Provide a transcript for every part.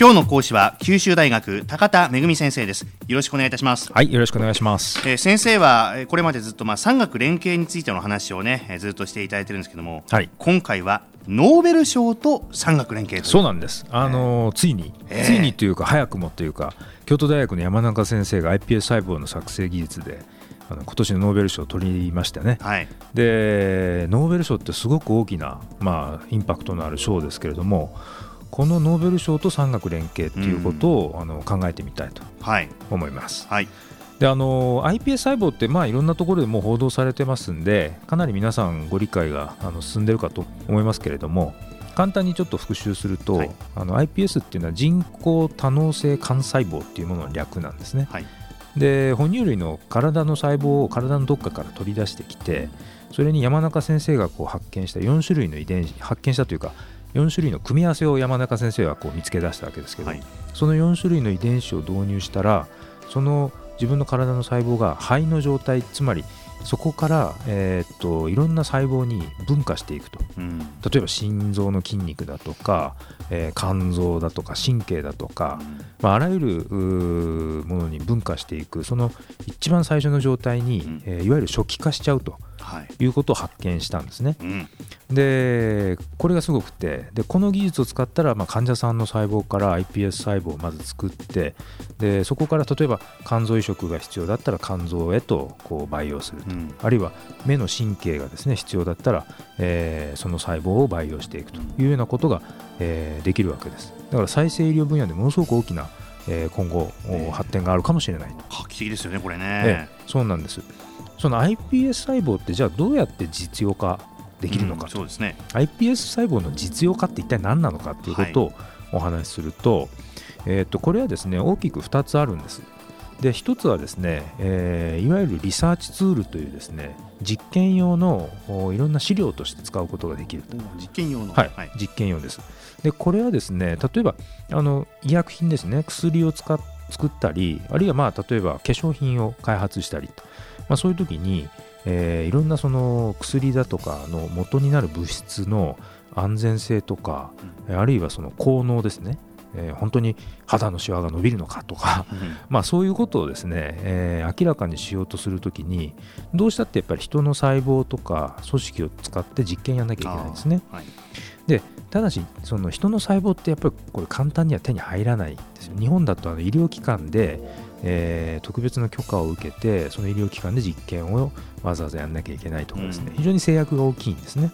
今日の講師は九州大学高田恵先生です。よろしくお願いいたします。はいよろしくお願いします、えー、先生はこれまでずっとまあ産学連携についての話をねずっとしていただいてるんですけども、はい、今回はノーベル賞と産学連携そうなんです。あのー、ついに、えー、ついにというか早くもというか京都大学の山中先生が iPS 細胞の作成技術であの今年のノーベル賞を取りましてね、はい、でノーベル賞ってすごく大きな、まあ、インパクトのある賞ですけれどもこのノーベル賞と産学連携ということを、うん、あの考えてみたいと思います。はい、であの iPS 細胞ってまあいろんなところでもう報道されてますんでかなり皆さんご理解があの進んでるかと思いますけれども簡単にちょっと復習すると、はい、あの iPS っていうのは人工多能性幹細胞っていうものの略なんですね。はい、で哺乳類の体の細胞を体のどっかから取り出してきてそれに山中先生がこう発見した4種類の遺伝子発見したというか4種類の組み合わせを山中先生はこう見つけ出したわけですけど、はい、その4種類の遺伝子を導入したらその自分の体の細胞が肺の状態つまりそこから、えー、っといろんな細胞に分化していくと、うん、例えば心臓の筋肉だとか、えー、肝臓だとか神経だとか、うん、まあ、あらゆるものに分化していくその一番最初の状態に、うん、えー、いわゆる初期化しちゃうとい。うことを発見したんですね。でこれがすごくてでこの技術を使ったら、まあ、患者さんの細胞から iPS 細胞をまず作ってでそこから例えば肝臓移植が必要だったら肝臓へとこう培養すると、うん、あるいは目の神経がですね必要だったら、えー、その細胞を培養していくと。いうようなことが、えー、できるわけです。だから再生医療分野でものすごく大きな、えー、今後、発展があるかもしれないと。画期的ですよねこれね、えそうなんですその iPS 細胞ってじゃあどうやって実用化できるのか、うん、そうですね。iPS 細胞の実用化って一体何なのかっていうことをお話しするとはい、えー、とこれはですね大きく2つあるんです。で1つはですね、えー、いわゆるリサーチツールというですね実験用のいろんな資料として使うことができる実験用の、はい、はい、実験用です。でこれはですね例えばあの医薬品ですね薬を使っ作ったりあるいはまあ例えば化粧品を開発したりとまあ、そういう時に、えー、いろんなその薬だとかの元になる物質の安全性とか、うん、あるいはその効能ですね、えー、本当に肌のシワが伸びるのかとか、うん、まあそういうことをですね、えー、明らかにしようとするときにどうしたってやっぱり人の細胞とか組織を使って実験やんなきゃいけないんですね。はい、でただしその人の細胞ってやっぱりこれ簡単には手に入らないんですよ。日本だとあの医療機関でえー、特別な許可を受けてその医療機関で実験をわざわざやんなきゃいけないとかですね、うん、非常に制約が大きいんですね。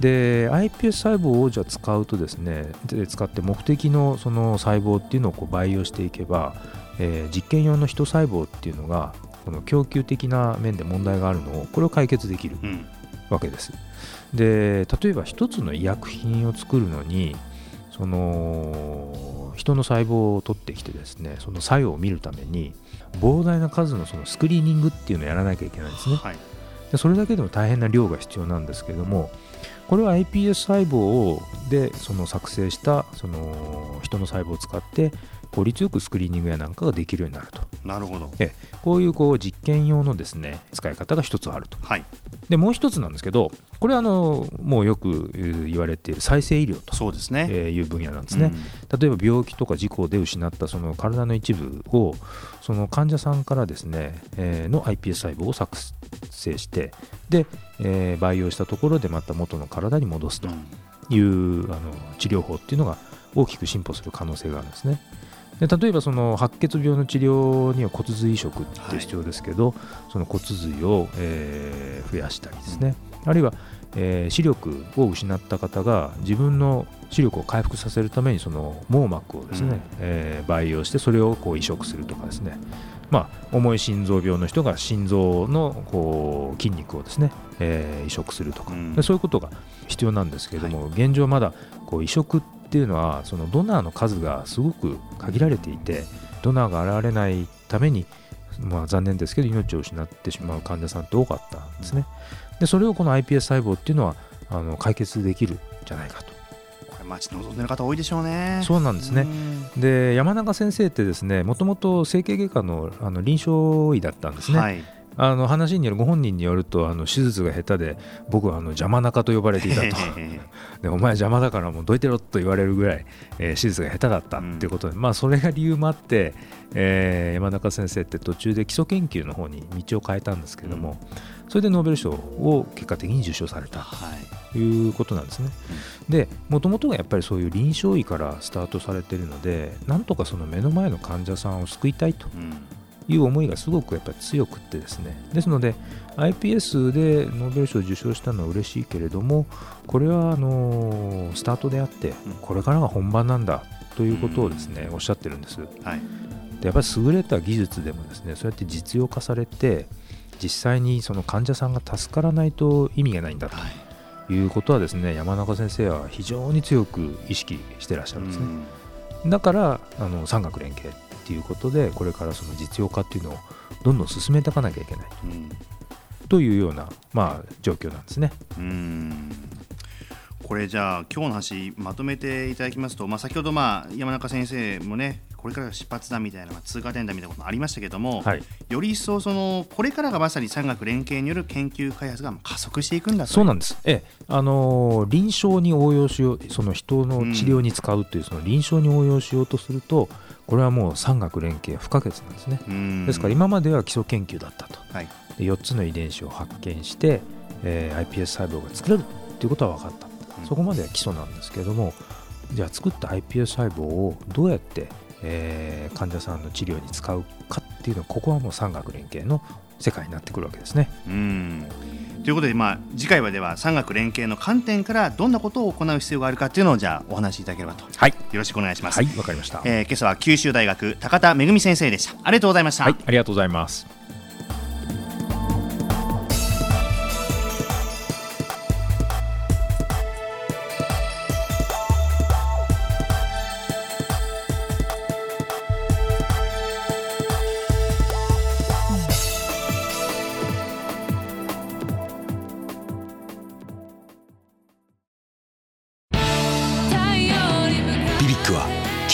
で iPS 細胞をじゃ使うとですねで使って目的のその細胞っていうのをこう培養していけば、えー、実験用の人細胞っていうのがこの供給的な面で問題があるのをこれを解決できるわけです。うん、で例えば一つの医薬品を作るのにその人の細胞を取ってきてですねその作用を見るために膨大な数のそのスクリーニングっていうのをやらなきゃいけないんですね、はい、でそれだけでも大変な量が必要なんですけれどもこれは iPS 細胞でその作成したその人の細胞を使って効率よくスクリーニングやなんかができるようになるとなるほど。えこういうこう実験用のですね使い方が一つあると、はい、でもう一つなんですけどこれはあのもうよく言われている再生医療とそうですね、えー、いう分野なんですね、うん、例えば病気とか事故で失ったその体の一部をその患者さんからですね、えー、の iPS 細胞を作成してで、えー、培養したところでまた元の体に戻すという、うん、あの治療法っていうのが大きく進歩する可能性があるんですね。で例えばその白血病の治療には骨髄移植って必要ですけど、はい、その骨髄を、えー、増やしたりですね、うん、あるいは、えー、視力を失った方が自分の視力を回復させるためにその網膜をですね、うん、えー、培養してそれをこう移植するとかですね。まあ、重い心臓病の人が心臓のこう筋肉をですね、えー、移植するとか、うん、そういうことが必要なんですけれども、はい、現状まだこう移植っていうのはそのドナーの数がすごく限られていてドナーが現れないために、まあ、残念ですけど命を失ってしまう患者さんって多かったんですね。でそれをこの iPS 細胞っていうのはあの解決できるんじゃないかと。これ待ち望んでる方多いでしょうね。そうなんですね。で山中先生ってですねもともと整形外科のあの臨床医だったんですね。はいあの話によるご本人によるとあの手術が下手で僕はあの邪魔中と呼ばれていたと。でお前邪魔だからもうどいてろと言われるぐらい、えー、手術が下手だったっていうことで、うん、まあそれが理由もあって、えー、山中先生って途中で基礎研究の方に道を変えたんですけれども、うん、それでノーベル賞を結果的に受賞されたとい。うことなんですね。うん、でもともとがやっぱりそういう臨床医からスタートされているのでなんとかその目の前の患者さんを救いたいと。いう思いがすごくやっぱり強くってですね。ですので iPS でノーベル賞を受賞したのは嬉しいけれどもこれはあのスタートであってこれからが本番なんだということをですねおっしゃってるんです、はい、でやっぱり優れた技術でもですねそうやって実用化されて実際にその患者さんが助からないと意味がないんだとい。うことはですね山中先生は非常に強く意識してらっしゃるんですね。だからあの産学連携っていうことでこれからその実用化っていうのをどんどん進めていかなきゃいけない、うん、というような、まあ、状況なんですね。うん。これじゃあ今日の話まとめていただきますと、まあ、先ほどまあ山中先生もねこれからが出発だみたいな、まあ、通過点だみたいなこともありましたけども、はい、より一層そのこれからがまさに産学連携による研究開発が加速していくんだそうなんです、ええ。あのー、臨床に応用しようその人の治療に使うという、その臨床に応用しようとするとこれはもう産学連携不可欠なんですね。ですから今までは基礎研究だったと、はい、で4つの遺伝子を発見して、えー、iPS 細胞が作れるっていうことは分かった、うん、そこまでは基礎なんですけれどもじゃあ作った iPS 細胞をどうやって、えー、患者さんの治療に使うかっていうのはここはもう産学連携の世界になってくるわけですね。うんということで、まあ、次回はでは産学連携の観点からどんなことを行う必要があるかというのをじゃあお話しいただければと、はい、よろしくお願いします。はい、わかりました。えー、今朝は九州大学高田恵先生でした。ありがとうございました。はい、ありがとうございます。